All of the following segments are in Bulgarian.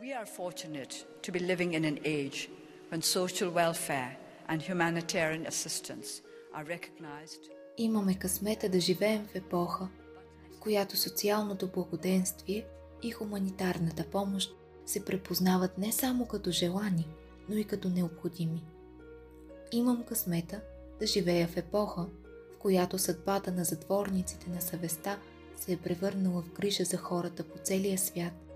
We are fortunate to be living in an age when social welfare and humanitarian assistance are recognized. Имаме късмета да живеем в епоха, в която социалното благоденствие и хуманитарната помощ се препознават не само като желани, но и като необходими. Имам късмета да живея в епоха, в която съдбата на затворниците на съвестта се е превърнала в грижа за хората по целия свят.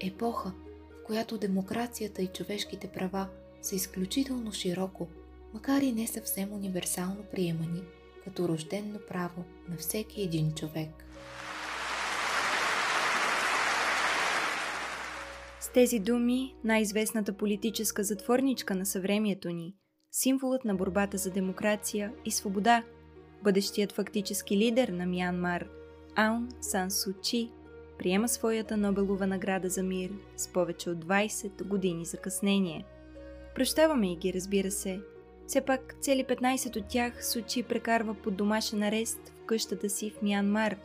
Епоха, в която демокрацията и човешките права са изключително широко, макар и не съвсем универсално приемани, като рожденно право на всеки един човек. С тези думи най-известната политическа затворничка на съвремието ни, символът на борбата за демокрация и свобода, бъдещият фактически лидер на Мянмар, Аун Сан Су Чи, приема своята Нобелова награда за мир с повече от 20 години закъснение. Прощаваме и ги, разбира се. Все пак цели 15 от тях Сучи прекарва под домашен арест в къщата си в Мянмар.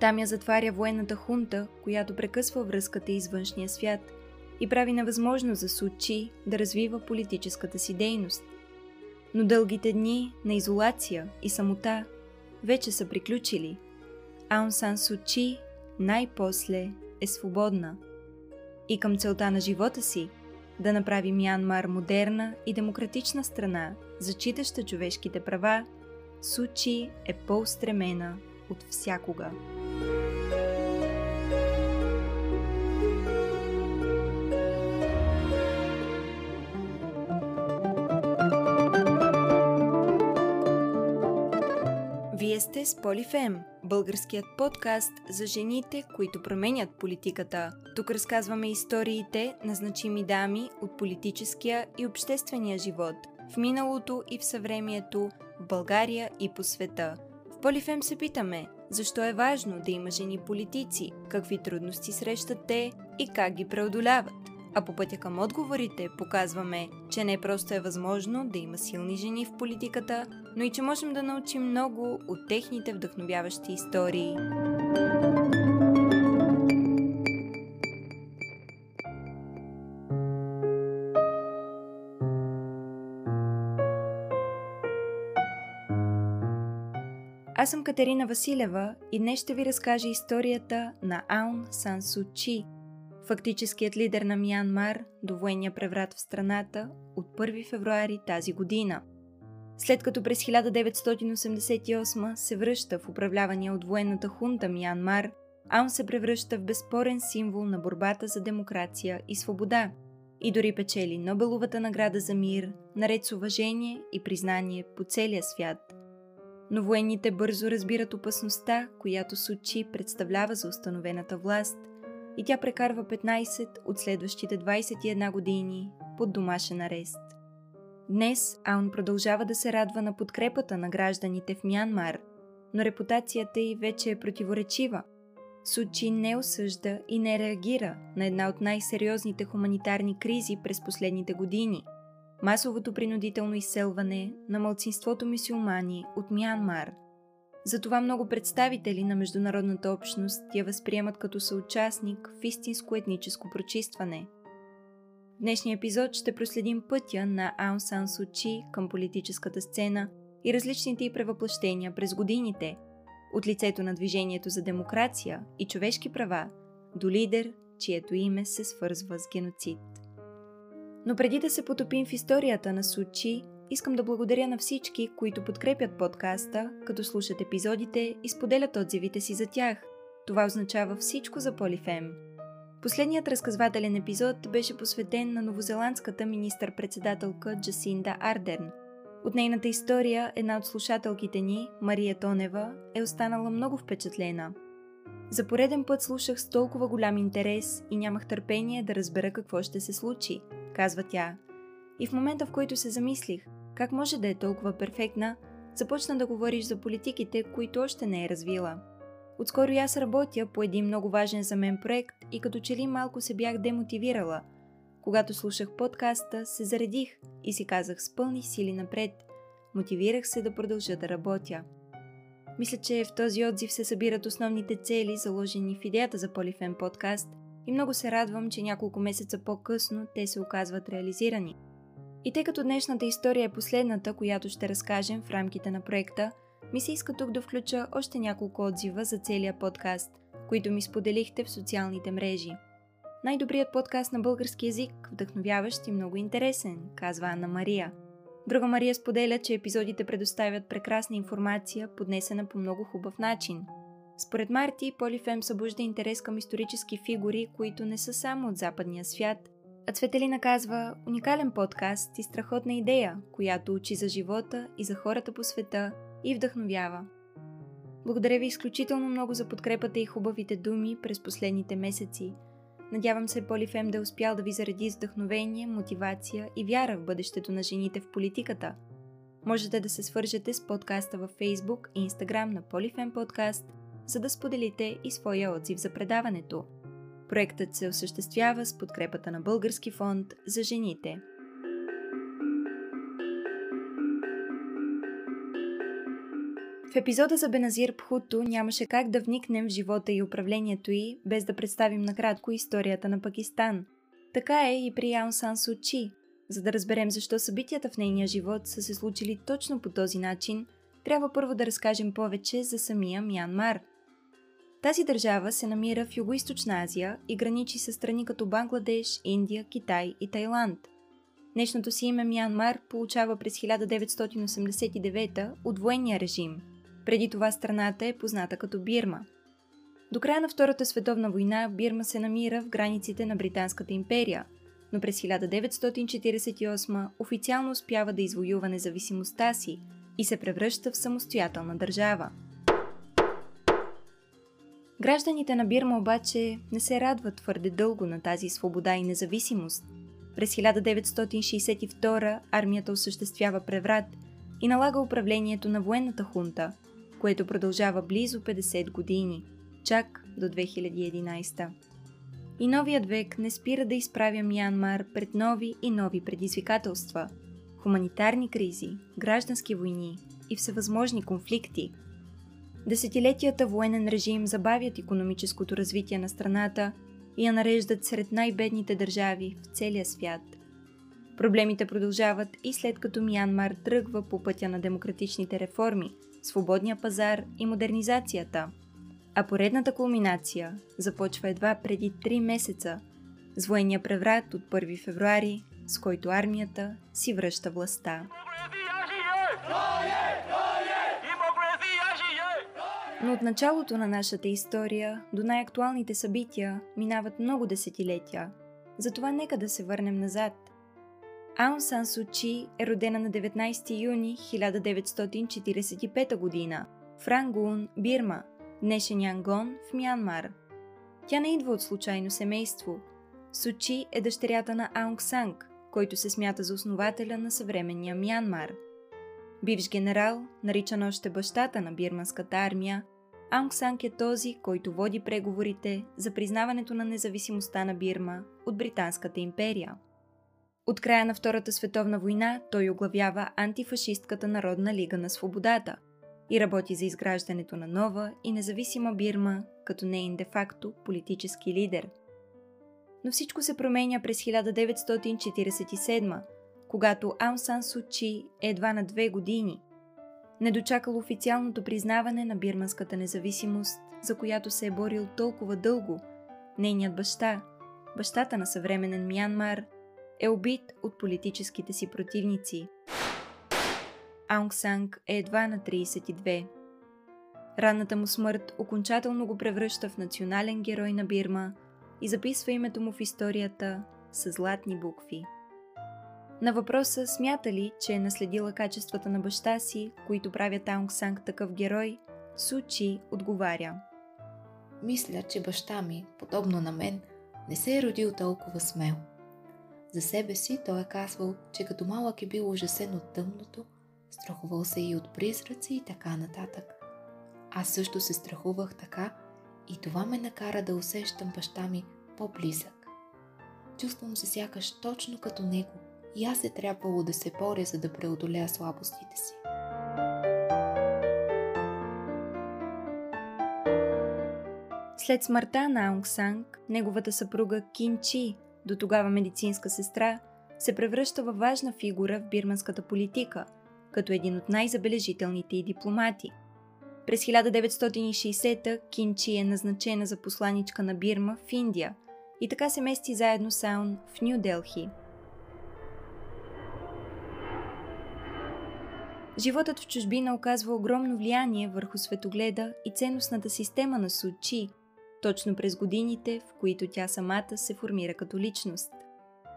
Там я затваря военната хунта, която прекъсва връзката и с външния свят и прави невъзможно за Сучи да развива политическата си дейност. Но дългите дни на изолация и самота вече са приключили. Аун Сан Сучи най-после е свободна. И към целта на живота си да направи Мянмар модерна и демократична страна, зачитаща човешките права, Сучи е по-устремена от всякога. Сте с Полифем, българският подкаст за жените, които променят политиката. Тук разказваме историите на значими дами от политическия и обществения живот, в миналото и в съвремието, в България и по света. В Полифем се питаме, защо е важно да има жени политици, какви трудности срещат те и как ги преодоляват. А по пътя към отговорите показваме, че не просто е възможно да има силни жени в политиката, но и че можем да научим много от техните вдъхновяващи истории. Аз съм Катерина Василева и днес ще ви разкажа историята на Аун Сан Су Чи – фактическият лидер на Мянмар до военния преврат в страната от 1 февруари тази година. След като през 1988 се връща в управлявания от военната хунта Мянмар, Аун се превръща в безспорен символ на борбата за демокрация и свобода и дори печели Нобеловата награда за мир, наред с уважение и признание по целия свят. Но военните бързо разбират опасността, която Сучи представлява за установената власт – и тя прекарва 15 от следващите 21 години под домашен арест. Днес Аун продължава да се радва на подкрепата на гражданите в Мянмар, но репутацията й вече е противоречива. Сучи не осъжда и не реагира на една от най-сериозните хуманитарни кризи през последните години – масовото принудително изселване на мълцинството мисюлмани от Мянмар – затова много представители на международната общност я възприемат като съучастник в истинско етническо прочистване. В днешния епизод ще проследим пътя на Аун Сан Сучи към политическата сцена и различните й превъплъщения през годините, от лицето на движението за демокрация и човешки права до лидер, чието име се свързва с геноцид. Но преди да се потопим в историята на Сучи, искам да благодаря на всички, които подкрепят подкаста, като слушат епизодите и споделят отзивите си за тях. Това означава всичко за Полифем. Последният разказвателен епизод беше посветен на новозеландската министър-председателка Джасинда Ардерн. От нейната история една от слушателките ни, Мария Тонева, е останала много впечатлена. За пореден път слушах с толкова голям интерес и нямах търпение да разбера какво ще се случи, казва тя. И в момента, в който се замислих – как може да е толкова перфектна, започна да говориш за политиките, които още не е развила. Отскоро аз работя по един много важен за мен проект и като че ли малко се бях демотивирала. Когато слушах подкаста, се заредих и си казах с пълни сили напред. Мотивирах се да продължа да работя. Мисля, че в този отзив се събират основните цели, заложени в идеята за Полифен подкаст и много се радвам, че няколко месеца по-късно те се оказват реализирани. И тъй като днешната история е последната, която ще разкажем в рамките на проекта, ми се иска тук да включа още няколко отзива за целия подкаст, които ми споделихте в социалните мрежи. Най-добрият подкаст на български язик, вдъхновяващ и много интересен, казва Анна Мария. Друга Мария споделя, че епизодите предоставят прекрасна информация, поднесена по много хубав начин. Според Марти, Полифем събужда интерес към исторически фигури, които не са само от западния свят, а Цветелина казва уникален подкаст и страхотна идея, която учи за живота и за хората по света и вдъхновява. Благодаря ви изключително много за подкрепата и хубавите думи през последните месеци. Надявам се Полифем да е успял да ви зареди с вдъхновение, мотивация и вяра в бъдещето на жените в политиката. Можете да се свържете с подкаста във Facebook и Instagram на Полифем подкаст, за да споделите и своя отзив за предаването. Проектът се осъществява с подкрепата на Български фонд за жените – В епизода за Беназир Пхуто нямаше как да вникнем в живота и управлението й, без да представим накратко историята на Пакистан. Така е и при Яун Сан Су Чи. За да разберем защо събитията в нейния живот са се случили точно по този начин, трябва първо да разкажем повече за самия Мянмар. Тази държава се намира в Юго-Источна Азия и граничи с страни като Бангладеш, Индия, Китай и Тайланд. Днешното си име Мянмар получава през 1989 от военния режим – преди това страната е позната като Бирма. До края на Втората световна война Бирма се намира в границите на Британската империя, но през 1948 официално успява да извоюва независимостта си и се превръща в самостоятелна държава. Гражданите на Бирма обаче не се радват твърде дълго на тази свобода и независимост. През 1962 армията осъществява преврат и налага управлението на военната хунта – което продължава близо 50 години, чак до 2011. И новият век не спира да изправя Мянмар пред нови и нови предизвикателства – хуманитарни кризи, граждански войни и всевъзможни конфликти. Десетилетията военен режим забавят економическото развитие на страната и я нареждат сред най-бедните държави в целия свят. Проблемите продължават и след като Мянмар тръгва по пътя на демократичните реформи – свободния пазар и модернизацията. А поредната кулминация започва едва преди 3 месеца с военния преврат от 1 февруари, с който армията си връща властта. Но от началото на нашата история до най-актуалните събития минават много десетилетия. Затова нека да се върнем назад – Аун Сан Су Чи е родена на 19 юни 1945 година в Рангун, Бирма, днешен Янгон в Мянмар. Тя не идва от случайно семейство. Су Чи е дъщерята на Аунг Санг, който се смята за основателя на съвременния Мянмар. Бивш генерал, наричан още бащата на бирманската армия, Аунг Санг е този, който води преговорите за признаването на независимостта на Бирма от Британската империя – от края на Втората световна война той оглавява антифашистката Народна лига на свободата и работи за изграждането на нова и независима Бирма като нейн де-факто политически лидер. Но всичко се променя през 1947, когато Аун Сан Су Чи е едва на две години. Не дочакал официалното признаване на бирманската независимост, за която се е борил толкова дълго, нейният баща, бащата на съвременен Мянмар – е убит от политическите си противници. Аунг Санг е едва на 32. Ранната му смърт окончателно го превръща в национален герой на Бирма и записва името му в историята с златни букви. На въпроса смята ли, че е наследила качествата на баща си, които правят Аунг Санг такъв герой, Сучи отговаря. Мисля, че баща ми, подобно на мен, не се е родил толкова смел – за себе си той е казвал, че като малък е бил ужасен от тъмното, страхувал се и от призраци и така нататък. Аз също се страхувах така и това ме накара да усещам баща ми по-близък. Чувствам се сякаш точно като него и аз е трябвало да се боря, за да преодоля слабостите си. След смъртта на Аунг Санг, неговата съпруга Кин Чи, до тогава медицинска сестра, се превръща във важна фигура в бирманската политика, като един от най-забележителните и дипломати. През 1960-та Кин Чи е назначена за посланичка на Бирма в Индия и така се мести заедно с Аун в Нью Делхи. Животът в чужбина оказва огромно влияние върху светогледа и ценностната система на Сучи, точно през годините, в които тя самата се формира като личност.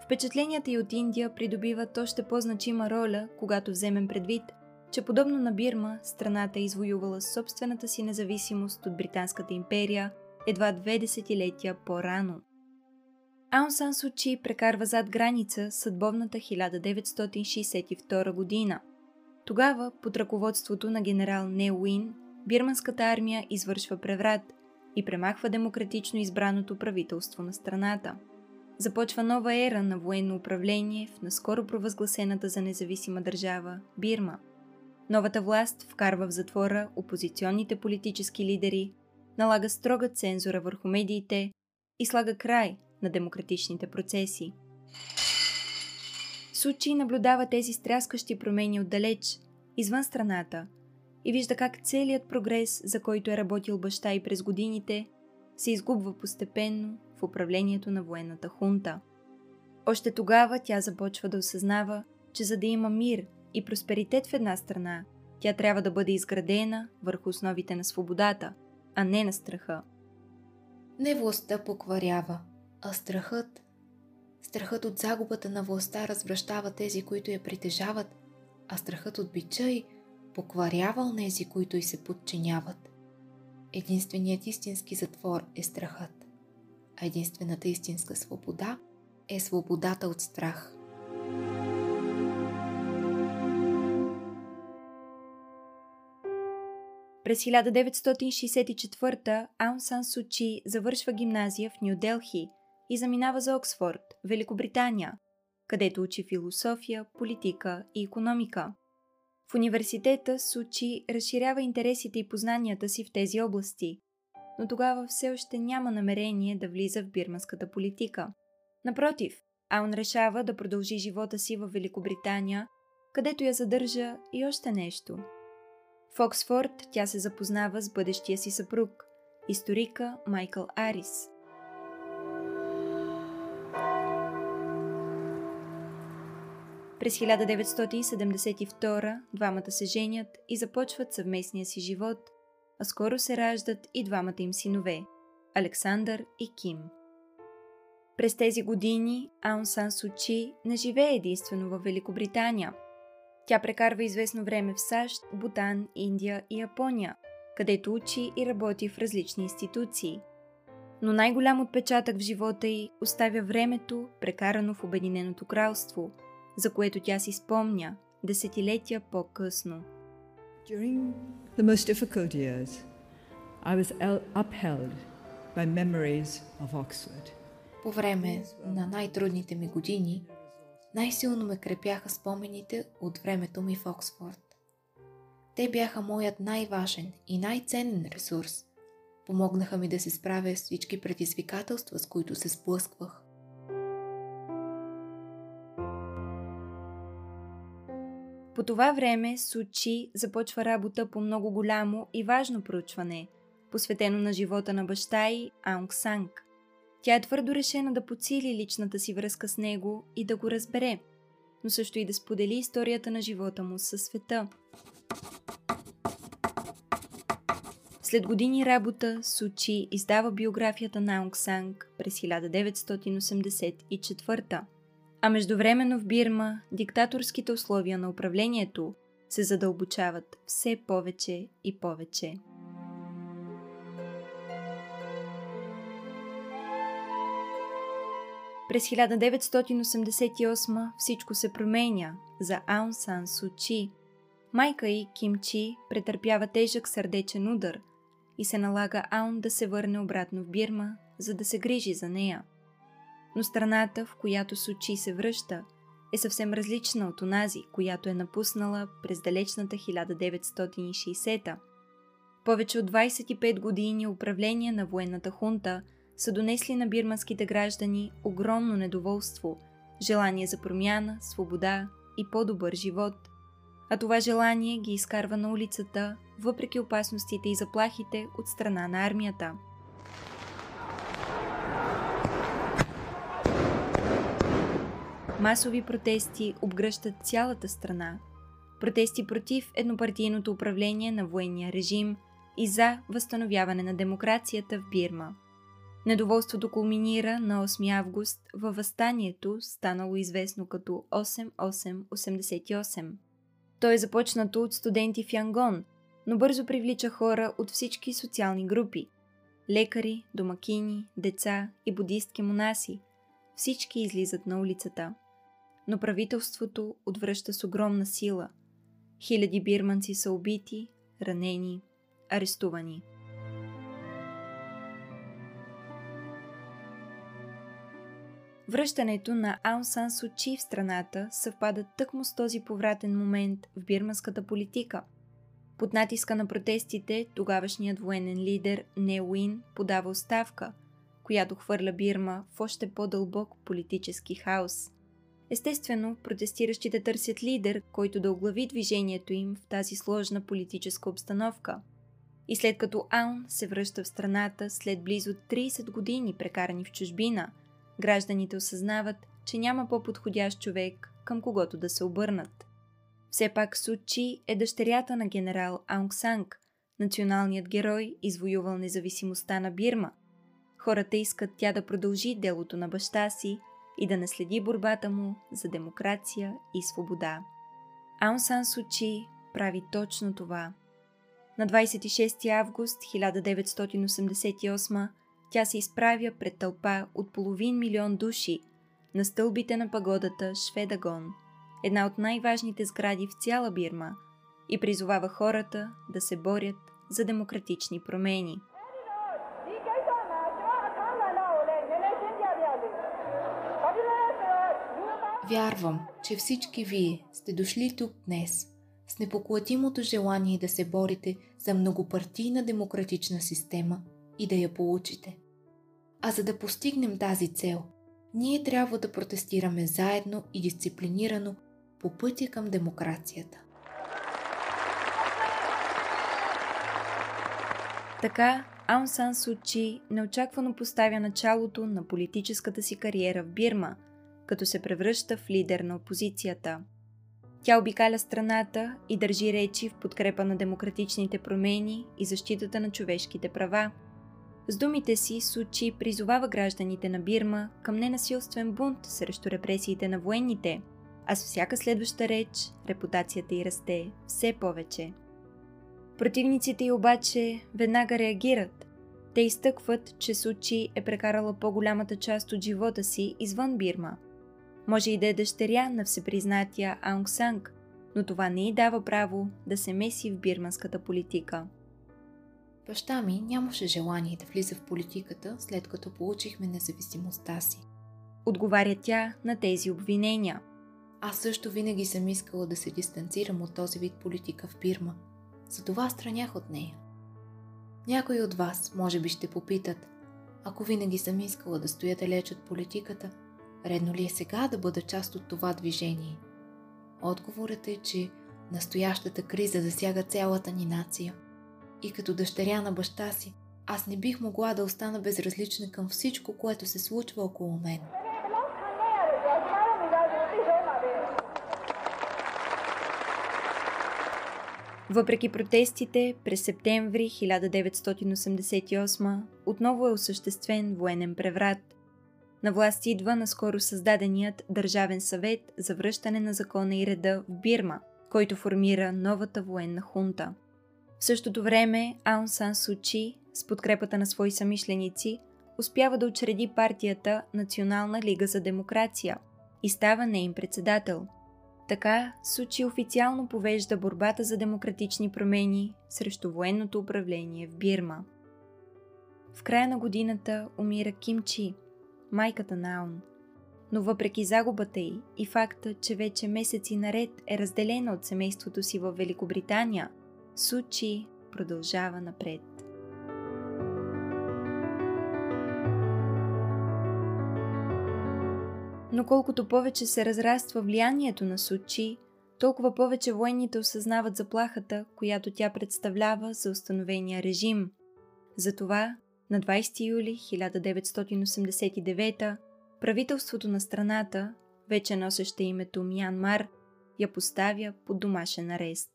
Впечатленията и от Индия придобиват още по-значима роля, когато вземем предвид, че подобно на Бирма, страната е извоювала собствената си независимост от Британската империя едва две десетилетия по-рано. Аун Сан Сучи прекарва зад граница съдбовната 1962 година. Тогава, под ръководството на генерал Не Уин, бирманската армия извършва преврат и премахва демократично избраното правителство на страната – Започва нова ера на военно управление в наскоро провъзгласената за независима държава Бирма. Новата власт вкарва в затвора опозиционните политически лидери, налага строга цензура върху медиите и слага край на демократичните процеси. Сучи наблюдава тези стряскащи промени отдалеч, извън страната, и вижда как целият прогрес, за който е работил баща и през годините, се изгубва постепенно управлението на военната хунта. Още тогава тя започва да осъзнава, че за да има мир и просперитет в една страна, тя трябва да бъде изградена върху основите на свободата, а не на страха. Не властта покварява, а страхът. Страхът от загубата на властта развръщава тези, които я притежават, а страхът от бича й покварява онези, които й се подчиняват. Единственият истински затвор е страхът а единствената истинска свобода е свободата от страх. През 1964 Аун Сан Сучи завършва гимназия в Нью Делхи и заминава за Оксфорд, Великобритания, където учи философия, политика и економика. В университета Сучи разширява интересите и познанията си в тези области – но тогава все още няма намерение да влиза в бирманската политика. Напротив, Аун решава да продължи живота си в Великобритания, където я задържа и още нещо. В Оксфорд тя се запознава с бъдещия си съпруг, историка Майкъл Арис. През 1972 двамата се женят и започват съвместния си живот, а скоро се раждат и двамата им синове – Александър и Ким. През тези години Аун Сан Сучи не живее единствено в Великобритания. Тя прекарва известно време в САЩ, Бутан, Индия и Япония, където учи и работи в различни институции. Но най-голям отпечатък в живота й оставя времето, прекарано в Обединеното кралство, за което тя си спомня десетилетия по-късно. During the most difficult years, I was upheld by memories of Oxford. По време на най-трудните ми години, най-силно ме крепяха спомените от времето ми в Оксфорд. Те бяха моят най-важен и най-ценен ресурс. Помогнаха ми да се справя с всички предизвикателства, с които се сблъсквах. По това време Сучи започва работа по много голямо и важно проучване, посветено на живота на баща й Аунг Санг. Тя е твърдо решена да подсили личната си връзка с него и да го разбере, но също и да сподели историята на живота му със света. След години работа, Сучи издава биографията на Аунг Санг през 1984 а междувременно в Бирма диктаторските условия на управлението се задълбочават все повече и повече. През 1988 всичко се променя за Аун Сан Су Чи. Майка и Ким Чи претърпява тежък сърдечен удар и се налага Аун да се върне обратно в Бирма, за да се грижи за нея – но страната, в която Сучи се връща, е съвсем различна от онази, която е напуснала през далечната 1960-та. Повече от 25 години управление на военната хунта са донесли на бирманските граждани огромно недоволство, желание за промяна, свобода и по-добър живот. А това желание ги изкарва на улицата, въпреки опасностите и заплахите от страна на армията. Масови протести обгръщат цялата страна. Протести против еднопартийното управление на военния режим и за възстановяване на демокрацията в Бирма. Недоволството кулминира на 8 август във възстанието, станало известно като 8888. То е започнато от студенти в Янгон, но бързо привлича хора от всички социални групи – лекари, домакини, деца и будистки монаси. Всички излизат на улицата. Но правителството отвръща с огромна сила. Хиляди бирманци са убити, ранени, арестувани. Връщането на Аун Сан Сучи в страната съвпада тъкмо с този повратен момент в бирманската политика. Под натиска на протестите, тогавашният военен лидер Не Уин подава оставка, която хвърля Бирма в още по-дълбок политически хаос. Естествено, протестиращите търсят лидер, който да оглави движението им в тази сложна политическа обстановка. И след като Аун се връща в страната след близо 30 години прекарани в чужбина – гражданите осъзнават, че няма по-подходящ човек, към когото да се обърнат. Все пак Сучи е дъщерята на генерал Аунг Санг, националният герой, извоювал независимостта на Бирма. Хората искат тя да продължи делото на баща си и да наследи борбата му за демокрация и свобода. Аун Сан Сучи прави точно това. На 26 август 1988 тя се изправя пред тълпа от половин милион души на стълбите на пагодата Шведагон, една от най-важните сгради в цяла Бирма, и призовава хората да се борят за демократични промени. Вярвам, че всички вие сте дошли тук днес с непоклатимото желание да се борите за многопартийна демократична система и да я получите. А за да постигнем тази цел, ние трябва да протестираме заедно и дисциплинирано по пътя към демокрацията. Така Аун Сан Сучи неочаквано поставя началото на политическата си кариера в Бирма, като се превръща в лидер на опозицията. Тя обикаля страната и държи речи в подкрепа на демократичните промени и защитата на човешките права – с думите си Сучи призовава гражданите на Бирма към ненасилствен бунт срещу репресиите на военните, а с всяка следваща реч репутацията й расте все повече. Противниците й обаче веднага реагират. Те изтъкват, че Сучи е прекарала по-голямата част от живота си извън Бирма. Може и да е дъщеря на всепризнатия Аунг Санг, но това не й дава право да се меси в бирманската политика. Баща ми нямаше желание да влиза в политиката, след като получихме независимостта си. Отговаря тя на тези обвинения. Аз също винаги съм искала да се дистанцирам от този вид политика в Бирма. Затова странях от нея. Някои от вас може би ще попитат, ако винаги съм искала да стоя далеч от политиката, редно ли е сега да бъда част от това движение? Отговорът е, че настоящата криза засяга цялата ни нация и като дъщеря на баща си, аз не бих могла да остана безразлична към всичко, което се случва около мен. Въпреки протестите, през септември 1988 отново е осъществен военен преврат. На власт идва наскоро създаденият Държавен съвет за връщане на закона и реда в Бирма, който формира новата военна хунта. В същото време Аун Сан Сучи, с подкрепата на свои самишленици, успява да учреди партията Национална лига за демокрация и става нейн председател. Така Сучи официално повежда борбата за демократични промени срещу военното управление в Бирма. В края на годината умира Ким Чи, майката на Аун. Но въпреки загубата й и факта, че вече месеци наред е разделена от семейството си в Великобритания – Сучи продължава напред. Но колкото повече се разраства влиянието на Сучи, толкова повече военните осъзнават заплахата, която тя представлява за установения режим. Затова на 20 юли 1989 правителството на страната, вече носеща името Мянмар, я поставя под домашен арест.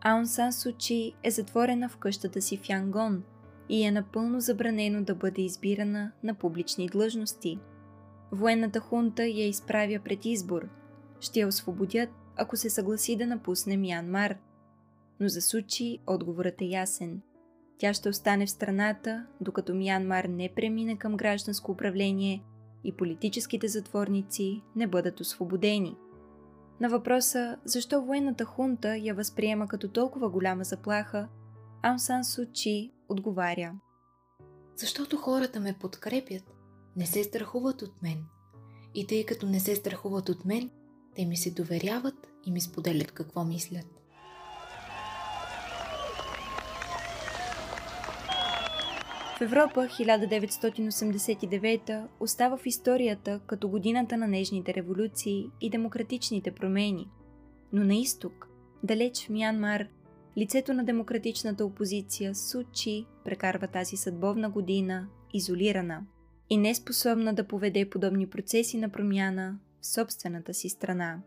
Аун Сан Сучи е затворена в къщата си в Янгон и е напълно забранено да бъде избирана на публични длъжности. Военната хунта я изправя пред избор. Ще я освободят, ако се съгласи да напусне Мянмар. Но за Сучи отговорът е ясен. Тя ще остане в страната, докато Мянмар не премине към гражданско управление и политическите затворници не бъдат освободени. На въпроса защо военната хунта я възприема като толкова голяма заплаха, Аун Сан Су Чи отговаря. Защото хората ме подкрепят, не се страхуват от мен. И тъй като не се страхуват от мен, те ми се доверяват и ми споделят какво мислят. Европа 1989 остава в историята като годината на нежните революции и демократичните промени. Но на изток, далеч в Мянмар, лицето на демократичната опозиция Сучи прекарва тази съдбовна година изолирана и неспособна да поведе подобни процеси на промяна в собствената си страна.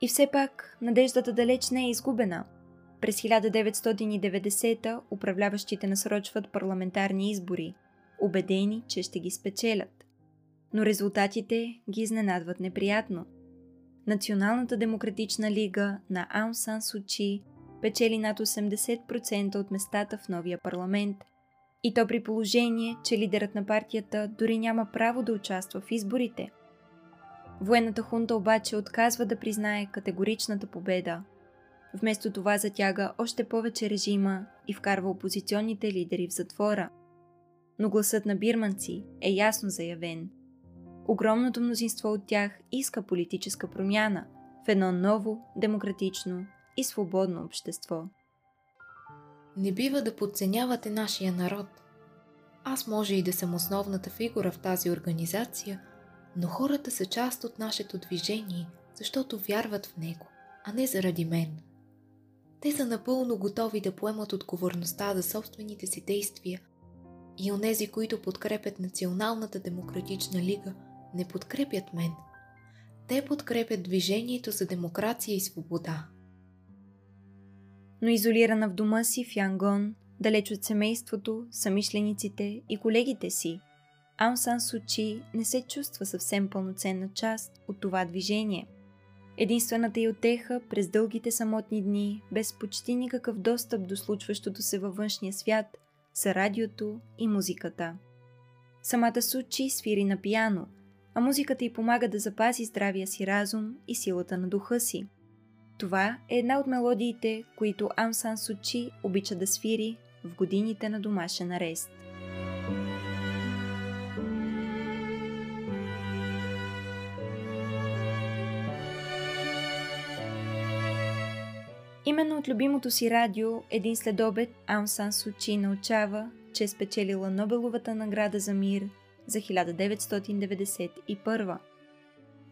И все пак надеждата далеч не е изгубена – през 1990 управляващите насрочват парламентарни избори, убедени, че ще ги спечелят. Но резултатите ги изненадват неприятно. Националната демократична лига на Аун Сан Сучи печели над 80% от местата в новия парламент и то при положение, че лидерът на партията дори няма право да участва в изборите. Военната хунта обаче отказва да признае категоричната победа – Вместо това затяга още повече режима и вкарва опозиционните лидери в затвора. Но гласът на бирманци е ясно заявен. Огромното мнозинство от тях иска политическа промяна в едно ново, демократично и свободно общество. Не бива да подценявате нашия народ. Аз може и да съм основната фигура в тази организация, но хората са част от нашето движение, защото вярват в него, а не заради мен – те са напълно готови да поемат отговорността за собствените си действия и онези, които подкрепят Националната демократична лига, не подкрепят мен. Те подкрепят движението за демокрация и свобода. Но изолирана в дома си в Янгон, далеч от семейството, самишлениците и колегите си, Аун Сучи не се чувства съвсем пълноценна част от това движение – Единствената й отеха през дългите самотни дни, без почти никакъв достъп до случващото се във външния свят, са радиото и музиката. Самата Сучи свири на пияно, а музиката й помага да запази здравия си разум и силата на духа си. Това е една от мелодиите, които Амсан Сучи обича да свири в годините на домашен арест. Именно от любимото си радио един следобед Аун Сан Сучи научава, че е спечелила Нобеловата награда за мир за 1991.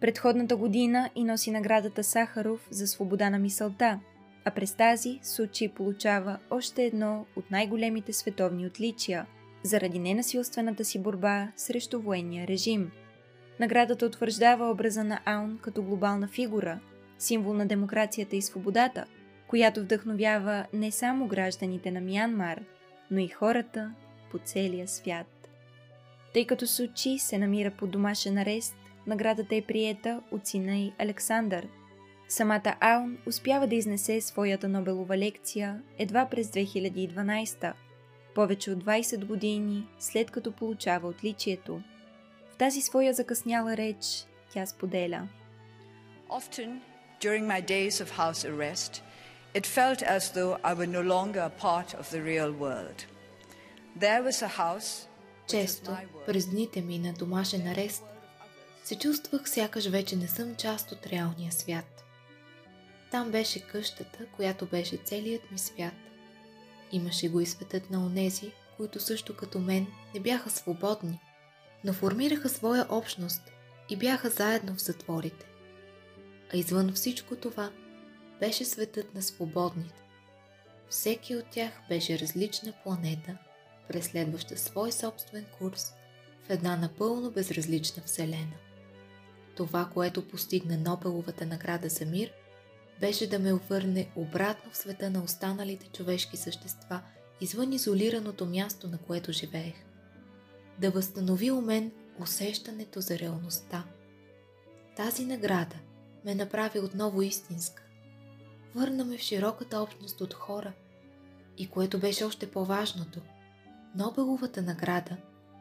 Предходната година и носи наградата Сахаров за свобода на мисълта, а през тази Сучи получава още едно от най-големите световни отличия заради ненасилствената си борба срещу военния режим. Наградата утвърждава образа на Аун като глобална фигура, символ на демокрацията и свободата – която вдъхновява не само гражданите на Мянмар, но и хората по целия свят. Тъй като Сучи се намира под домашен арест, наградата е приета от сина й Александър. Самата Аун успява да изнесе своята Нобелова лекция едва през 2012, повече от 20 години след като получава отличието. В тази своя закъсняла реч тя споделя. Often, during my days of house arrest, It felt as though I were no longer a part of the real world. There was a house. Често, през дните ми на домашен арест, се чувствах сякаш вече не съм част от реалния свят. Там беше къщата, която беше целият ми свят. Имаше го и светът на онези, които също като мен не бяха свободни, но формираха своя общност и бяха заедно в затворите. А извън всичко това беше светът на свободните. Всеки от тях беше различна планета, преследваща свой собствен курс в една напълно безразлична вселена. Това, което постигна Нобеловата награда за мир, беше да ме върне обратно в света на останалите човешки същества, извън изолираното място, на което живеех. Да възстанови у мен усещането за реалността. Тази награда ме направи отново истинска. Върна ме в широката общност от хора и което беше още по-важното, Нобеловата награда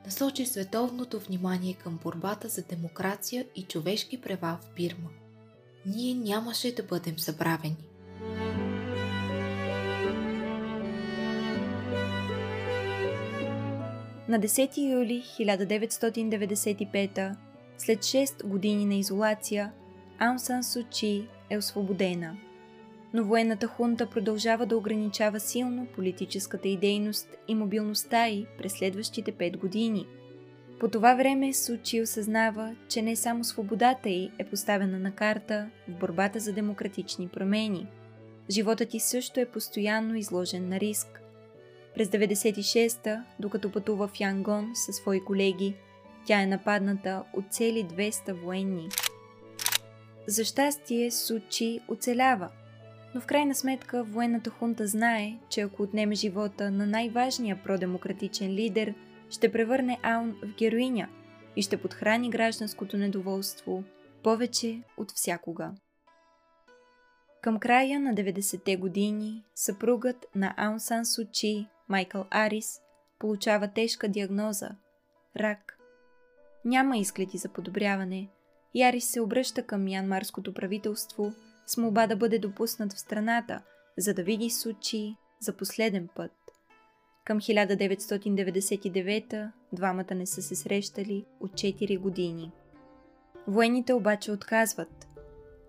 насочи световното внимание към борбата за демокрация и човешки права в Бирма. Ние нямаше да бъдем забравени. На 10 юли 1995, след 6 години на изолация, Аун Сан Су Чи е освободена. Но военната хунта продължава да ограничава силно политическата и дейност и мобилността й през следващите 5 години. По това време Су Чи осъзнава, че не само свободата й е поставена на карта в борбата за демократични промени. Животът ти също е постоянно изложен на риск. През 96-та, докато пътува в Янгон със свои колеги, тя е нападната от цели 200 военни. За щастие Сучи оцелява, но в крайна сметка военната хунта знае, че ако отнеме живота на най-важния продемократичен лидер, ще превърне Аун в героиня и ще подхрани гражданското недоволство повече от всякога. Към края на 90-те години съпругът на Аун Сан Сучи, Майкъл Арис, получава тежка диагноза – рак. Няма изгледи за подобряване – Ярис се обръща към мянмарското правителство с молба да бъде допуснат в страната, за да види Сучи за последен път. Към 1999 двамата не са се срещали от 4 години. Военните обаче отказват.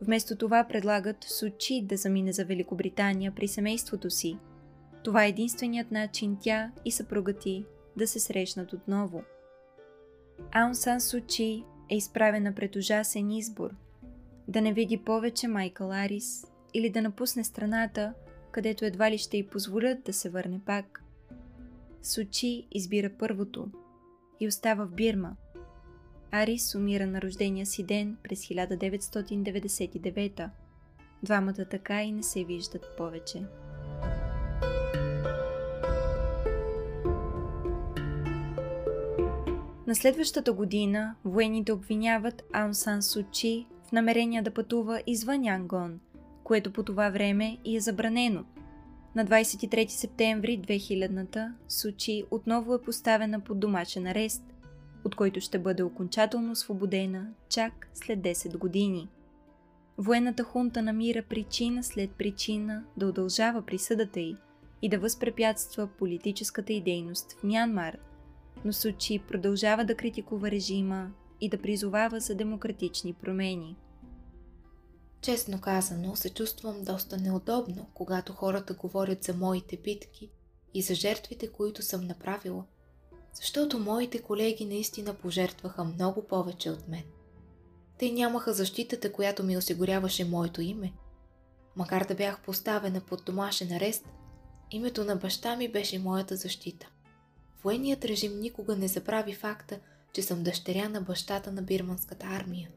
Вместо това предлагат Сучи да замине за Великобритания при семейството си. Това е единственият начин тя и съпруга ти да се срещнат отново. Аун Сан Сучи е изправена пред ужасен избор да не види повече Майкъл Арис или да напусне страната, където едва ли ще й позволят да се върне пак. Сучи избира първото и остава в Бирма. Арис умира на рождения си ден през 1999. Двамата така и не се виждат повече. На следващата година военните обвиняват Аун Сан Сучи в намерение да пътува извън Янгон, което по това време и е забранено. На 23 септември 2000-та Сучи отново е поставена под домашен арест, от който ще бъде окончателно освободена чак след 10 години. Военната хунта намира причина след причина да удължава присъдата й и да възпрепятства политическата й дейност в Мянмар – но Сучи продължава да критикува режима и да призовава за демократични промени. Честно казано, се чувствам доста неудобно, когато хората говорят за моите битки и за жертвите, които съм направила, защото моите колеги наистина пожертваха много повече от мен. Те нямаха защитата, която ми осигуряваше моето име. Макар да бях поставена под домашен арест, името на баща ми беше моята защита. Военният режим никога не забрави факта, че съм дъщеря на бащата на бирманската армия.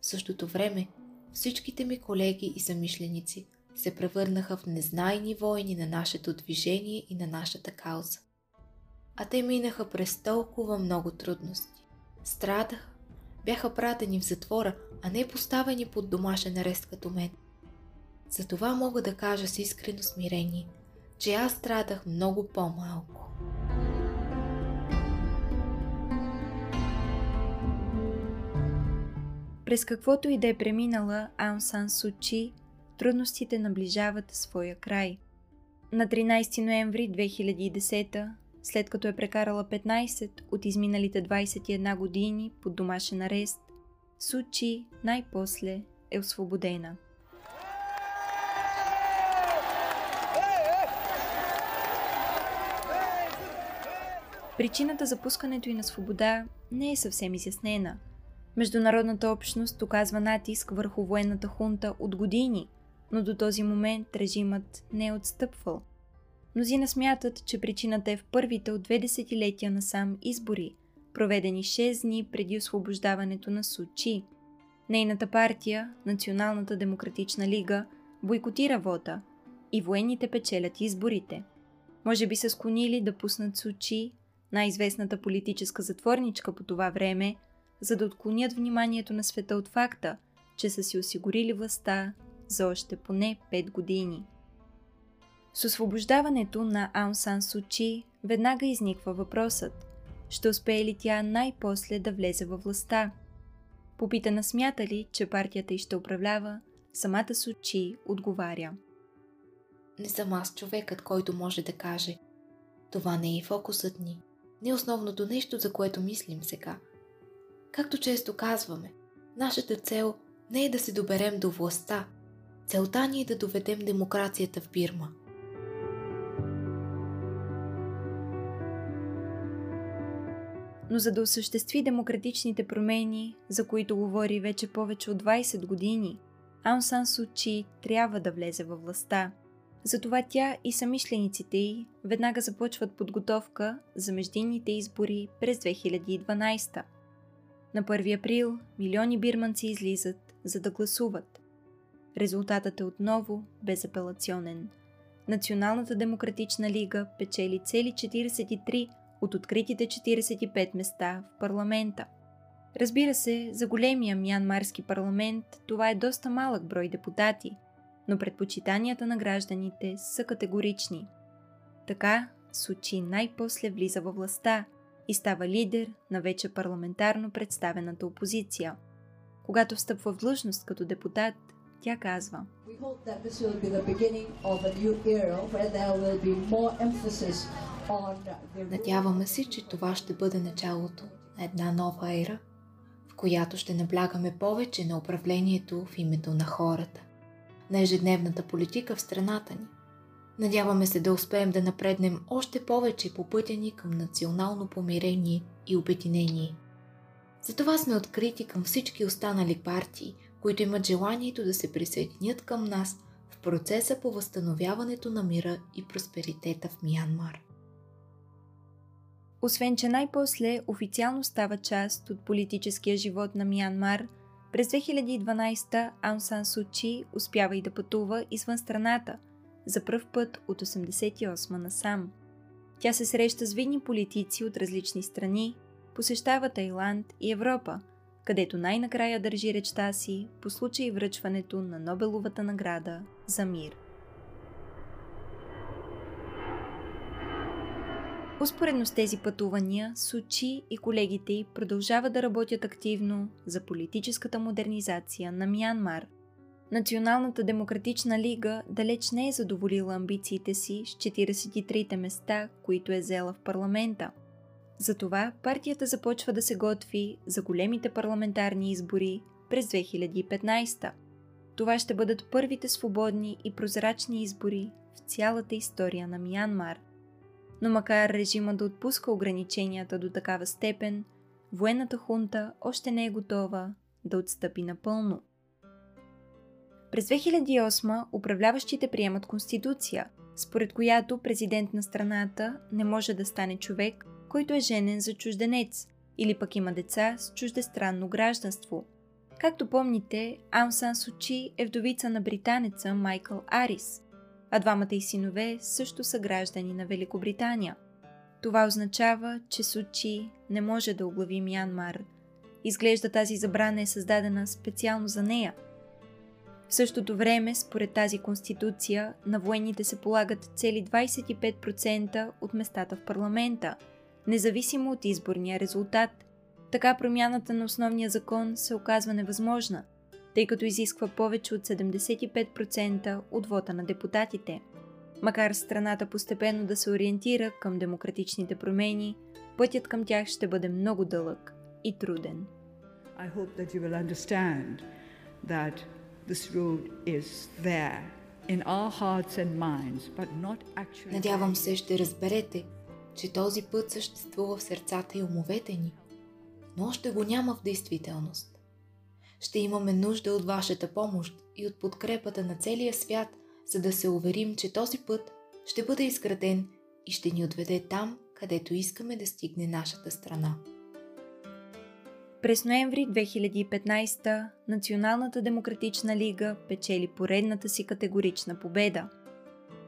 В същото време всичките ми колеги и самишленици се превърнаха в незнайни войни на нашето движение и на нашата кауза. А те минаха през толкова много трудности. Страдаха, бяха пратени в затвора, а не поставени под домашен арест като мен. Затова мога да кажа с искрено смирение, че аз страдах много по-малко. През каквото и да е преминала Аун Сан Сучи, трудностите наближават своя край. На 13 ноември 2010, след като е прекарала 15 от изминалите 21 години под домашен арест, Сучи най-после е освободена. Причината за пускането и на свобода не е съвсем изяснена – Международната общност оказва натиск върху военната хунта от години, но до този момент режимът не е отстъпвал. Мнозина смятат, че причината е в първите от две десетилетия насам избори, проведени 6 дни преди освобождаването на Сучи. Нейната партия, Националната демократична лига, бойкотира вота и военните печелят изборите. Може би са склонили да пуснат Сучи най-известната политическа затворничка по това време, за да отклонят вниманието на света от факта, че са си осигурили властта за още поне 5 години. С освобождаването на Аун Сан Сучи веднага изниква въпросът – ще успее ли тя най-после да влезе във властта? Попитана смята ли, че партията й ще управлява, самата Сучи отговаря. Не съм аз човекът, който може да каже. Това не е фокусът ни не е основното нещо, за което мислим сега. Както често казваме, нашата цел не е да се доберем до властта. Целта ни е да доведем демокрацията в Бирма. Но за да осъществи демократичните промени, за които говори вече повече от 20 години, Аун Сан Сучи трябва да влезе във властта – затова тя и самишлениците й веднага започват подготовка за междинните избори през 2012. На 1 април милиони бирманци излизат, за да гласуват. Резултатът е отново безапелационен. Националната демократична лига печели цели 43 от откритите 45 места в парламента. Разбира се, за големия мянмарски парламент това е доста малък брой депутати – но предпочитанията на гражданите са категорични. Така Сучи най-после влиза във властта и става лидер на вече парламентарно представената опозиция. Когато встъпва в длъжност като депутат, тя казва Надяваме се, че това ще бъде началото на една нова ера, в която ще наблягаме повече на управлението в името на хората на ежедневната политика в страната ни. Надяваме се да успеем да напреднем още повече по пътя ни към национално помирение и обединение. Затова сме открити към всички останали партии, които имат желанието да се присъединят към нас в процеса по възстановяването на мира и просперитета в Мянмар. Освен, че най-после официално става част от политическия живот на Мянмар – през 2012 Аун Сан Сучи успява и да пътува извън страната, за пръв път от 88 насам. Тя се среща с видни политици от различни страни, посещава Тайланд и Европа, където най-накрая държи речта си по случай връчването на Нобеловата награда за мир. Успоредно с тези пътувания, Сучи и колегите й продължават да работят активно за политическата модернизация на Мянмар. Националната демократична лига далеч не е задоволила амбициите си с 43-те места, които е взела в парламента. Затова партията започва да се готви за големите парламентарни избори през 2015. Това ще бъдат първите свободни и прозрачни избори в цялата история на Мянмар – но макар режима да отпуска ограниченията до такава степен, военната хунта още не е готова да отстъпи напълно. През 2008 управляващите приемат конституция, според която президент на страната не може да стане човек, който е женен за чужденец или пък има деца с чуждестранно гражданство. Както помните, Аун Сан Сучи е вдовица на британеца Майкъл Арис, а двамата й синове също са граждани на Великобритания. Това означава, че Сучи не може да оглави Мянмар. Изглежда тази забрана е създадена специално за нея. В същото време, според тази конституция, на военните се полагат цели 25% от местата в парламента, независимо от изборния резултат. Така промяната на основния закон се оказва невъзможна – тъй като изисква повече от 75% от вота на депутатите. Макар страната постепенно да се ориентира към демократичните промени, пътят към тях ще бъде много дълъг и труден. I hope that you will understand that Надявам се ще разберете, че този път съществува в сърцата и умовете ни, но още го няма в действителност. Ще имаме нужда от вашата помощ и от подкрепата на целия свят, за да се уверим, че този път ще бъде изграден и ще ни отведе там, където искаме да стигне нашата страна. През ноември 2015 Националната демократична лига печели поредната си категорична победа.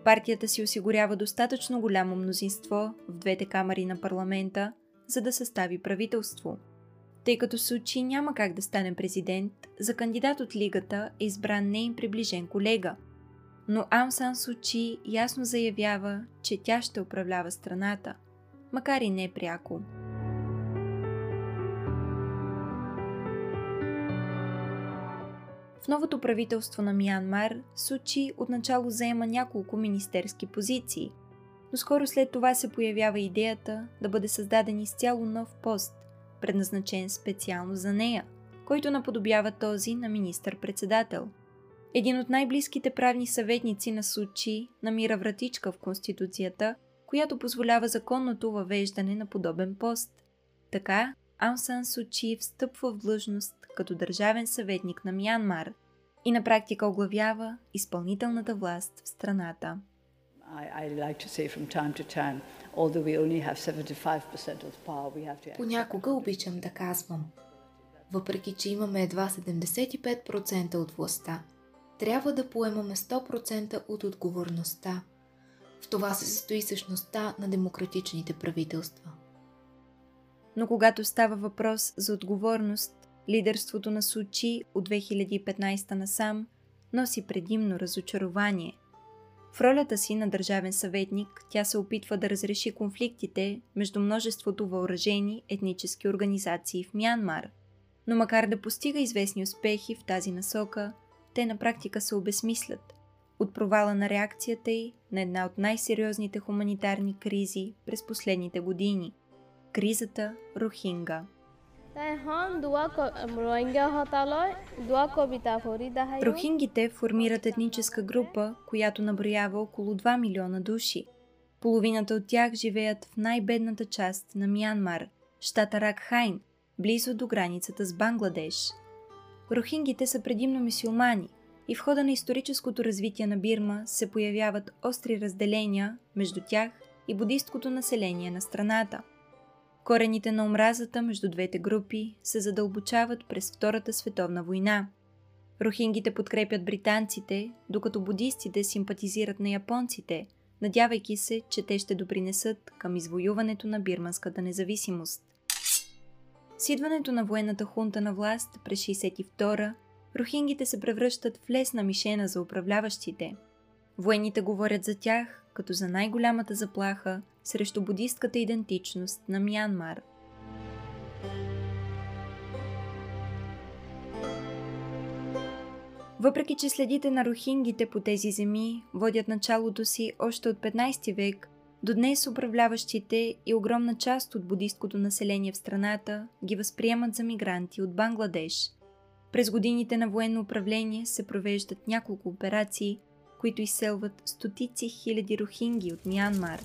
Партията си осигурява достатъчно голямо мнозинство в двете камери на парламента, за да състави правителство. Тъй като Сучи няма как да стане президент, за кандидат от лигата е избран нейн приближен колега. Но Аун Сан Сучи ясно заявява, че тя ще управлява страната, макар и не пряко. В новото правителство на Миянмар Сучи отначало заема няколко министерски позиции, но скоро след това се появява идеята да бъде създаден изцяло нов пост, предназначен специално за нея, който наподобява този на министър-председател. Един от най-близките правни съветници на Сучи намира вратичка в Конституцията, която позволява законното въвеждане на подобен пост. Така, Ансан Сучи встъпва в длъжност като държавен съветник на Мянмар и на практика оглавява изпълнителната власт в страната. Понякога обичам да казвам, въпреки че имаме едва 75% от властта, трябва да поемаме 100% от отговорността. В това се състои същността на демократичните правителства. Но когато става въпрос за отговорност, Лидерството на Сучи от 2015 насам носи предимно разочарование. В ролята си на държавен съветник тя се опитва да разреши конфликтите между множеството въоръжени етнически организации в Мянмар. Но макар да постига известни успехи в тази насока, те на практика се обесмислят от провала на реакцията й на една от най-сериозните хуманитарни кризи през последните години – кризата Рохинга – Рохингите формират етническа група, която наброява около 2 милиона души. Половината от тях живеят в най-бедната част на Мянмар, щата Ракхайн, близо до границата с Бангладеш. Рохингите са предимно мисюлмани и в хода на историческото развитие на Бирма се появяват остри разделения между тях и будисткото население на страната – Корените на омразата между двете групи се задълбочават през Втората световна война. Рохингите подкрепят британците, докато будистите симпатизират на японците, надявайки се, че те ще допринесат към извоюването на бирманската независимост. С идването на военната хунта на власт през 62-а, рохингите се превръщат в лесна мишена за управляващите. Военните говорят за тях като за най-голямата заплаха срещу будистката идентичност на Мянмар. Въпреки, че следите на рохингите по тези земи водят началото си още от 15 век, до днес управляващите и огромна част от будисткото население в страната ги възприемат за мигранти от Бангладеш. През годините на военно управление се провеждат няколко операции – които изселват стотици хиляди рохинги от Мянмар.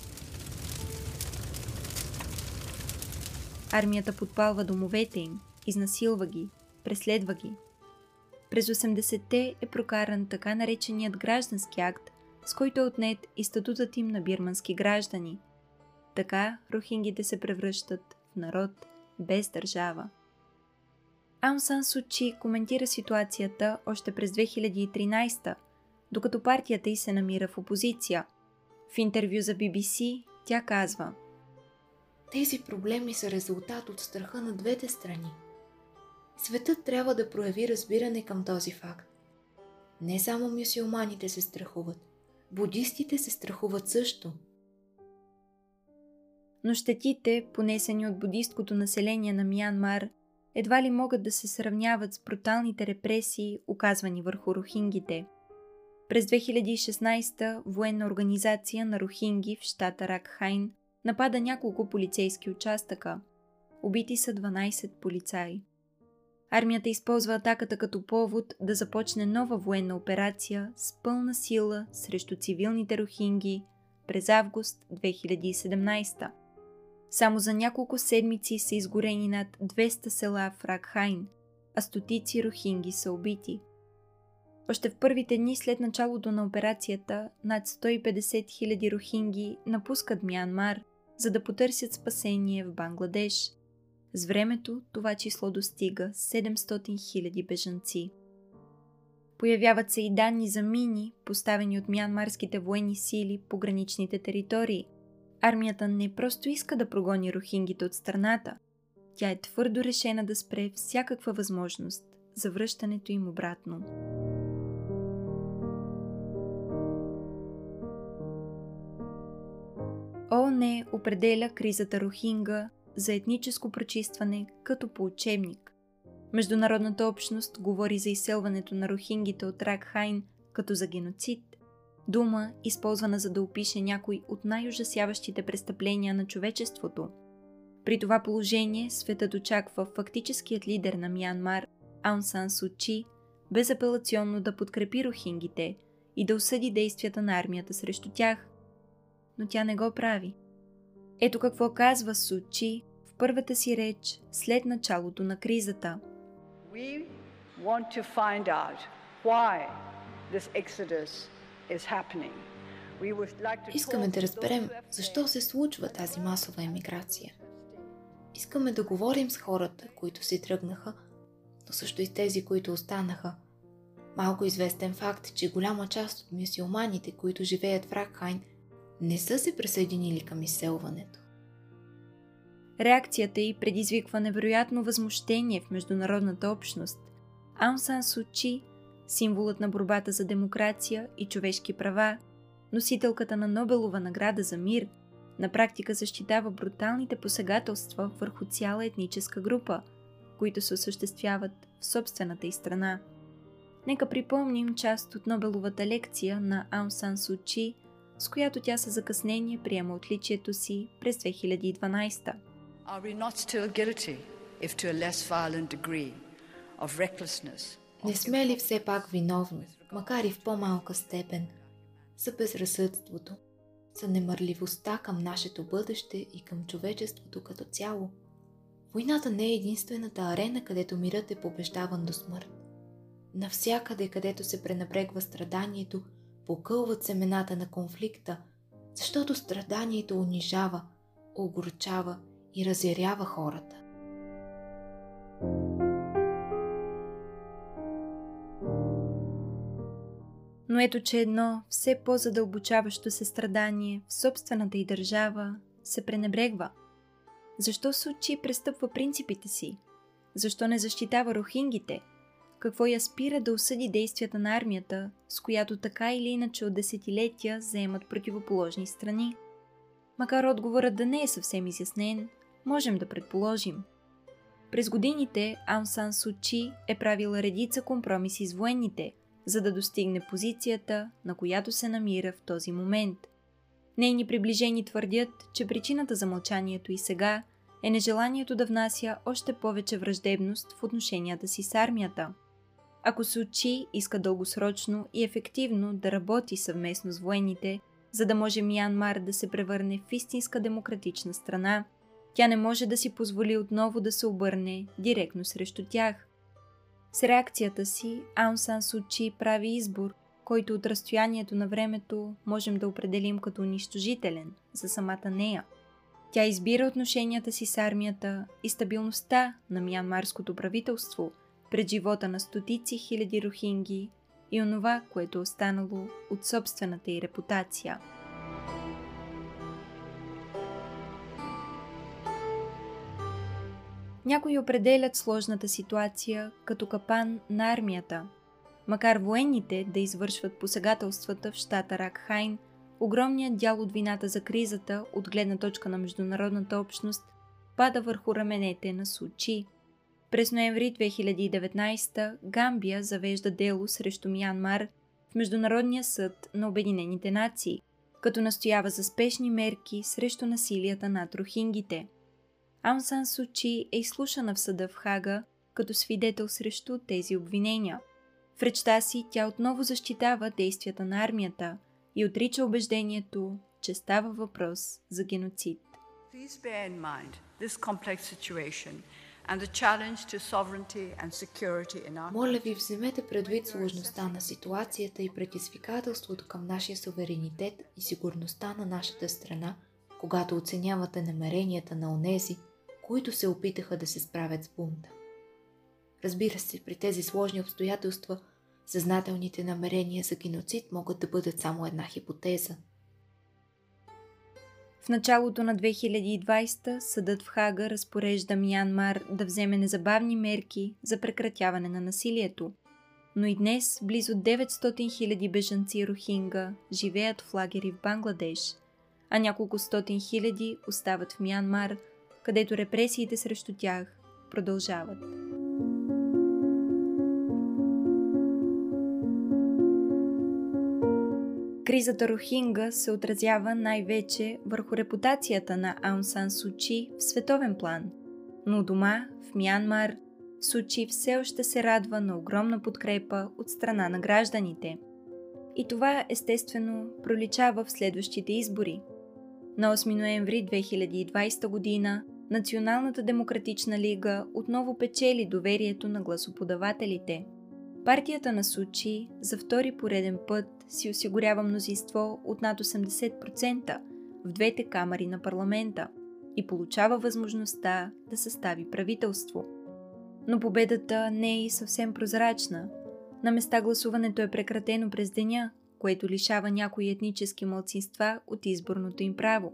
Армията подпалва домовете им, изнасилва ги, преследва ги. През 80-те е прокаран така нареченият граждански акт, с който е отнет и статутът им на бирмански граждани. Така рохингите се превръщат в народ без държава. Аун Сучи коментира ситуацията още през 2013 докато партията й се намира в опозиция. В интервю за BBC тя казва Тези проблеми са резултат от страха на двете страни. Светът трябва да прояви разбиране към този факт. Не само мюсюлманите се страхуват, будистите се страхуват също. Но щетите, понесени от будисткото население на Мянмар, едва ли могат да се сравняват с бруталните репресии, оказвани върху рохингите – през 2016 военна организация на Рохинги в щата Ракхайн напада няколко полицейски участъка. Убити са 12 полицаи. Армията използва атаката като повод да започне нова военна операция с пълна сила срещу цивилните рохинги през август 2017. Само за няколко седмици са изгорени над 200 села в Ракхайн, а стотици рохинги са убити. Още в първите дни след началото на операцията, над 150 000 рохинги напускат Мянмар, за да потърсят спасение в Бангладеш. С времето това число достига 700 000 бежанци. Появяват се и данни за мини, поставени от мянмарските военни сили по граничните територии. Армията не просто иска да прогони рохингите от страната, тя е твърдо решена да спре всякаква възможност за връщането им обратно. ООН определя кризата Рохинга за етническо прочистване като по учебник. Международната общност говори за изселването на рохингите от Ракхайн като за геноцид, дума, използвана за да опише някой от най-ужасяващите престъпления на човечеството. При това положение светът очаква фактическият лидер на Мянмар, Аун Сан Су Чи, безапелационно да подкрепи рохингите и да осъди действията на армията срещу тях. Но тя не го прави. Ето какво казва Су Чи в първата си реч след началото на кризата – We want to find out why this exodus is happening. Искаме да разберем защо се случва тази масова емиграция. Искаме да говорим с хората, които си тръгнаха, но също и с тези, които останаха. Малко известен факт е, че голяма част от мюсюлманите, които живеят в Ракхайн, не са се присъединили към изселването. Реакцията й предизвиква невероятно възмущение в международната общност. Аун Сан Су Чи, символът на борбата за демокрация и човешки права, носителката на Нобелова награда за мир, на практика защитава бруталните посегателства върху цяла етническа група, които се осъществяват в собствената й страна. Нека припомним част от Нобеловата лекция на Аун Сан Су Чи, с която тя със закъснение приема отличието си през 2012. Are we not still guilty, if to a less violent degree, of recklessness? Не сме ли все пак виновни, макар и в по-малка степен, за безразсъдството, за немърливостта към нашето бъдеще и към човечеството като цяло? Войната не е единствената арена, където мирът е побеждаван до смърт. Навсякъде, където се пренабрегва страданието, покълват семената на конфликта, защото страданието унижава, огорчава и разярява хората. Но ето, че едно все по-задълбочаващо се страдание в собствената й държава се пренебрегва. Защо Сучи престъпва принципите си? Защо не защитава рохингите? Какво я спира да осъди действията на армията, с която така или иначе от десетилетия заемат противоположни страни? Макар отговорът да не е съвсем изяснен, можем да предположим. През годините Аун Сан Су Чи е правила редица компромиси с военните, за да достигне позицията, на която се намира в този момент. Нейни приближени твърдят, че причината за мълчанието и сега е нежеланието да внася още повече враждебност в отношенията си с армията. Ако Сучи иска дългосрочно и ефективно да работи съвместно с военните, за да може Мянмар да се превърне в истинска демократична страна – тя не може да си позволи отново да се обърне директно срещу тях. С реакцията си Аун Сан Сучи прави избор, който от разстоянието на времето можем да определим като унищожителен за самата нея. Тя избира отношенията си с армията и стабилността на мянмарското правителство пред живота на стотици хиляди рохинги и онова, което е останало от собствената й репутация – Някои определят сложната ситуация като капан на армията. Макар военните да извършват посегателствата в щата Ракхайн, огромният дял от вината за кризата от гледна точка на международната общност пада върху раменете на Сучи. През ноември 2019 Гамбия завежда дело срещу Мянмар в Международния съд на Обединените нации, като настоява за спешни мерки срещу насилията над рохингите – Аун Сан Сучи е изслушана в съда в Хага като свидетел срещу тези обвинения. В речта си тя отново защитава действията на армията и отрича убеждението, че става въпрос за геноцид. Please bear in mind this complex situation and the challenge to sovereignty and security in our Моля ви, вземете предвид сложността на ситуацията и предизвикателството към нашия суверенитет и сигурността на нашата страна, когато оценявате намеренията на онези, които се опитаха да се справят с бунта. Разбира се, при тези сложни обстоятелства, съзнателните намерения за геноцид могат да бъдат само една хипотеза. В началото на 2020 съдът в Хага разпорежда Мянмар да вземе незабавни мерки за прекратяване на насилието. Но и днес близо 900 000 бежанци Рохинга живеят в лагери в Бангладеш, а няколко стотин хиляди остават в Мянмар, където репресиите срещу тях продължават. Кризата Рохинга се отразява най-вече върху репутацията на Аун Сан Сучи в световен план, но дома, в Мянмар, Сучи все още се радва на огромна подкрепа от страна на гражданите. И това естествено проличава в следващите избори. На 8 ноември 2020 година Националната демократична лига отново печели доверието на гласоподавателите – Партията на Сучи за втори пореден път си осигурява мнозинство от над 80% в двете камери на парламента и получава възможността да състави правителство. Но победата не е и съвсем прозрачна. На места гласуването е прекратено през деня, което лишава някои етнически мълцинства от изборното им право.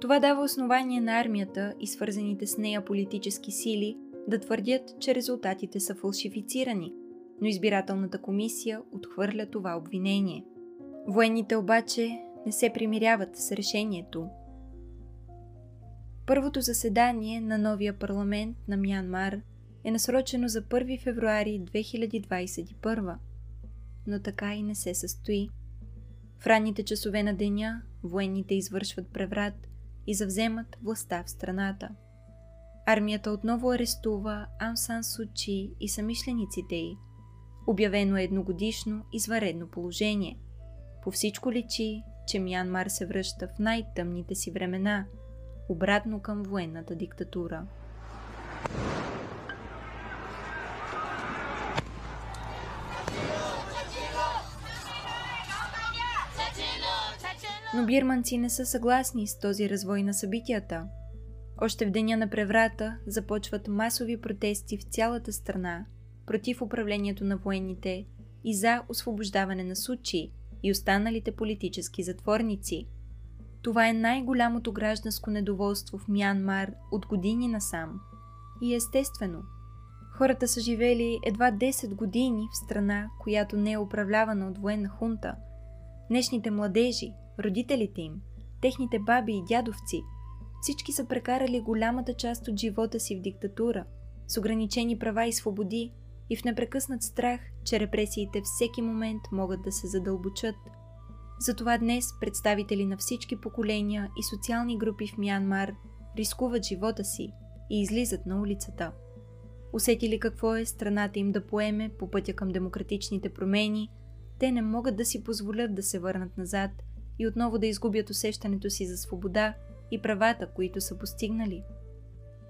Това дава основание на армията и свързаните с нея политически сили да твърдят, че резултатите са фалшифицирани – но избирателната комисия отхвърля това обвинение. Военните обаче не се примиряват с решението. Първото заседание на новия парламент на Мянмар е насрочено за 1 февруари 2021, но така и не се състои. В ранните часове на деня военните извършват преврат и завземат властта в страната. Армията отново арестува Ансан Сучи и самишлениците й – Обявено е едногодишно изваредно положение. По всичко личи, че Мянмар се връща в най-тъмните си времена, обратно към военната диктатура. Но бирманци не са съгласни с този развой на събитията. Още в деня на преврата започват масови протести в цялата страна против управлението на военните и за освобождаване на Сучи и останалите политически затворници. Това е най-голямото гражданско недоволство в Мянмар от години насам. И естествено, хората са живели едва 10 години в страна, която не е управлявана от военна хунта. Днешните младежи, родителите им, техните баби и дядовци, всички са прекарали голямата част от живота си в диктатура, с ограничени права и свободи, и в непрекъснат страх, че репресиите всеки момент могат да се задълбочат. Затова днес представители на всички поколения и социални групи в Мянмар рискуват живота си и излизат на улицата. Усетили какво е страната им да поеме по пътя към демократичните промени, те не могат да си позволят да се върнат назад и отново да изгубят усещането си за свобода и правата, които са постигнали.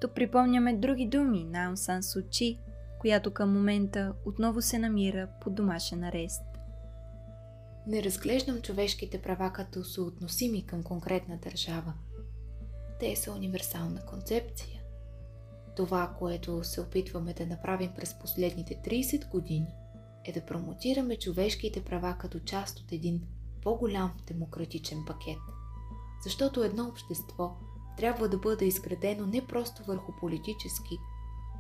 Тук припомняме други думи на Аун Сан Сучи, която към момента отново се намира под домашен арест. Не разглеждам човешките права като съотносими към конкретна държава. Те са универсална концепция. Това, което се опитваме да направим през последните 30 години, е да промотираме човешките права като част от един по-голям демократичен пакет. Защото едно общество трябва да бъде изградено не просто върху политически,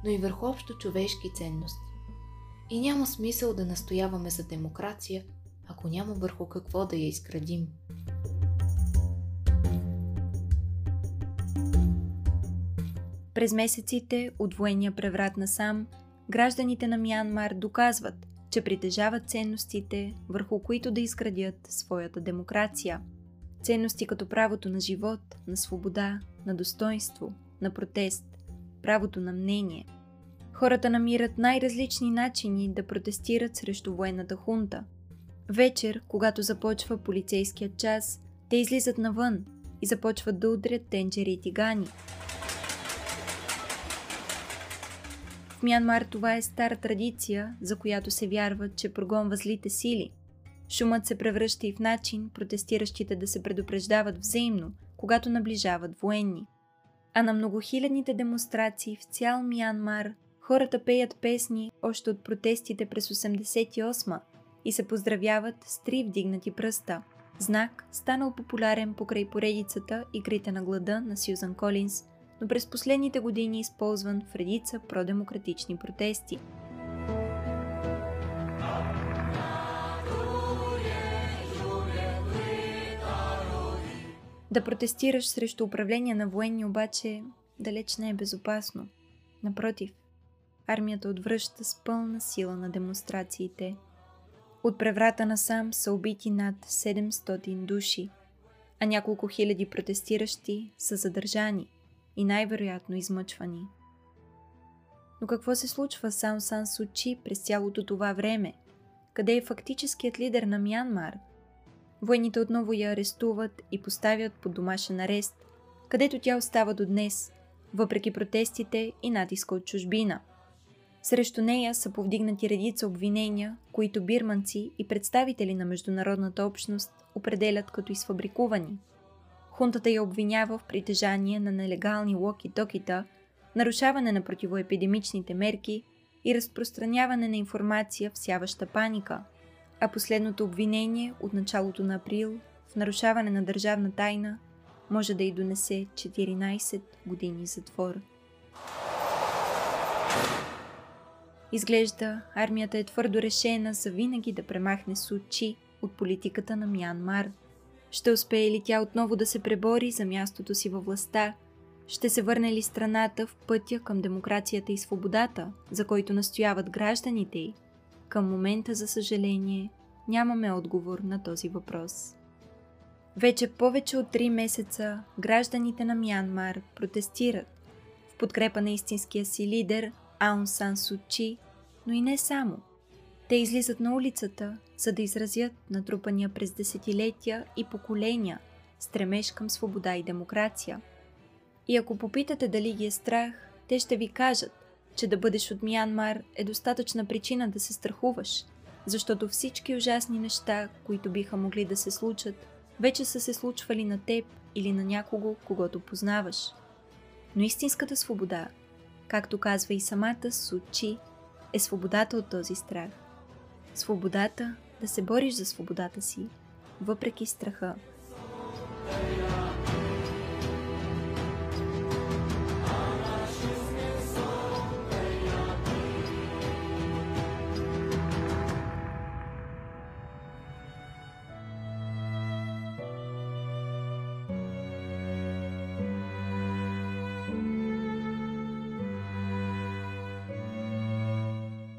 но и върху общо човешки ценности. И няма смисъл да настояваме за демокрация, ако няма върху какво да я изградим. През месеците от военния преврат на сам, гражданите на Мянмар доказват, че притежават ценностите, върху които да изградят своята демокрация. Ценности като правото на живот, на свобода, на достоинство, на протест, правото на мнение. Хората намират най-различни начини да протестират срещу военната хунта. Вечер, когато започва полицейският час, те излизат навън, и започват да удрят тенджери и тигани. В Мянмар това е стара традиция, за която се вярва, че прогонва злите сили. Шумът се превръща и в начин протестиращите да се предупреждават взаимно, когато наближават военни. А на многохилядните демонстрации в цял Мянмар хората пеят песни още от протестите през 88 и се поздравяват с три вдигнати пръста – Знак, станал популярен покрай поредицата Игрите на глада на Сюзан Колинс, но през последните години използван в редица продемократични протести. Да протестираш срещу управление на военни обаче далеч не е безопасно. Напротив, армията отвръща с пълна сила на демонстрациите – от преврата насам са убити над 700 души, а няколко хиляди протестиращи са задържани и най-вероятно измъчвани. Но какво се случва с Сан Сан Сучи през цялото това време? Къде е фактическият лидер на Мянмар? Войните отново я арестуват и поставят под домашен арест, където тя остава до днес, въпреки протестите и натиска от чужбина – срещу нея са повдигнати редица обвинения, които бирманци и представители на международната общност определят като изфабрикувани. Хунтата я обвинява в притежание на нелегални локи-токита, нарушаване на противоепидемичните мерки и разпространяване на информация, всяваща паника. А последното обвинение от началото на април в нарушаване на държавна тайна може да й донесе 14 години затвор. Изглежда, армията е твърдо решена за винаги да премахне Сучи от политиката на Мянмар. Ще успее ли тя отново да се пребори за мястото си във властта? Ще се върне ли страната в пътя към демокрацията и свободата, за който настояват гражданите й? Към момента, за съжаление, нямаме отговор на този въпрос. Вече повече от 3 месеца гражданите на Мянмар протестират в подкрепа на истинския си лидер Аун Сан Сучи но и не само. Те излизат на улицата, за да изразят натрупания през десетилетия и поколения стремеж към свобода и демокрация. И ако попитате дали ги е страх, те ще ви кажат, че да бъдеш от Мянмар е достатъчна причина да се страхуваш, защото всички ужасни неща, които биха могли да се случат, вече са се случвали на теб или на някого, когато познаваш. Но истинската свобода, както казва и самата Сучи, е свободата от този страх. Свободата да се бориш за свободата си, въпреки страха.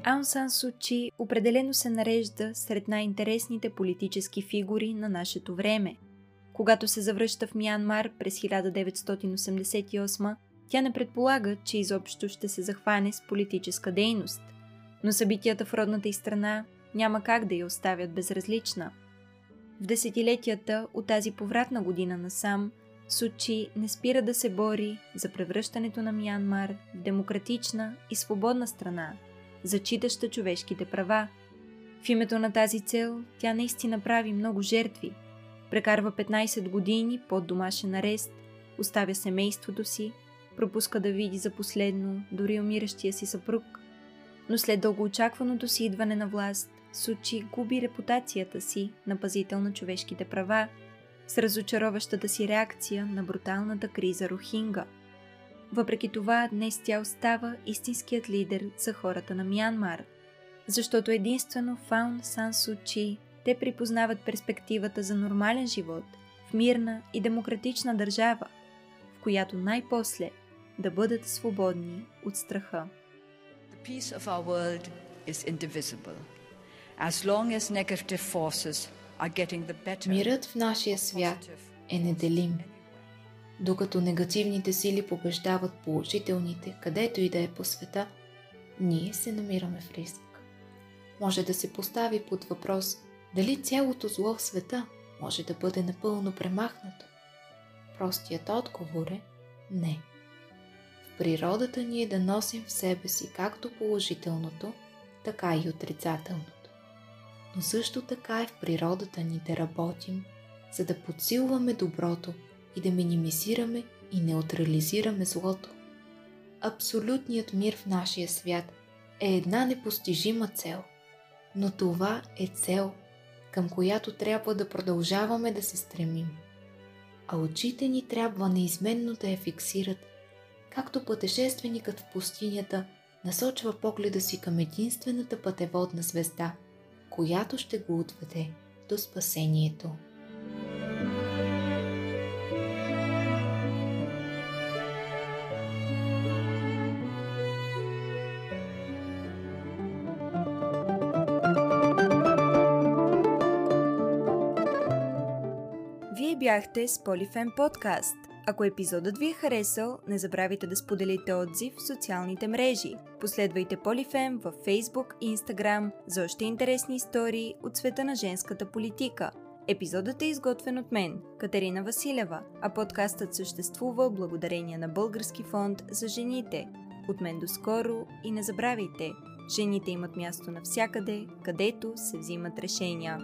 Аун Сан Сучи определено се нарежда сред най-интересните политически фигури на нашето време. Когато се завръща в Мянмар през 1988, тя не предполага, че изобщо ще се захване с политическа дейност, но събитията в родната й страна няма как да я оставят безразлична. В десетилетията от тази повратна година насам, Сучи не спира да се бори за превръщането на Мянмар в демократична и свободна страна – зачитаща човешките права. В името на тази цел тя наистина прави много жертви. Прекарва 15 години под домашен арест, оставя семейството си, пропуска да види за последно дори умиращия си съпруг. Но след дългоочакваното си идване на власт, Сучи губи репутацията си на пазител на човешките права с разочароващата си реакция на бруталната криза Рохинга – въпреки това, днес тя остава истинският лидер за хората на Мянмар, защото единствено Фаун Сан Сучи те припознават перспективата за нормален живот в мирна и демократична държава, в която най-после да бъдат свободни от страха. The peace of our world is indivisible. As long as negative forces are getting the better, Мирът в нашия свят е неделим докато негативните сили побеждават положителните, където и да е по света, ние се намираме в риск. Може да се постави под въпрос дали цялото зло в света може да бъде напълно премахнато. Простият отговор е не. В природата ни е да носим в себе си както положителното, така и отрицателното. Но също така е в природата ни да работим, за да подсилваме доброто и да минимизираме и неутрализираме злото. Абсолютният мир в нашия свят е една непостижима цел, но това е цел, към която трябва да продължаваме да се стремим. А очите ни трябва неизменно да я фиксират, както пътешественикът в пустинята насочва погледа си към единствената пътеводна звезда, която ще го отведе до спасението. Бяхте с Полифен подкаст. Ако епизодът ви е харесал, не забравяйте да споделите отзив в социалните мрежи. Последвайте Полифем във Facebook и Instagram за още интересни истории от света на женската политика. Епизодът е изготвен от мен, Катерина Василева, а подкастът съществува благодарение на Български фонд за жените. От мен до скоро и не забравяйте, жените имат място навсякъде, където се взимат решения.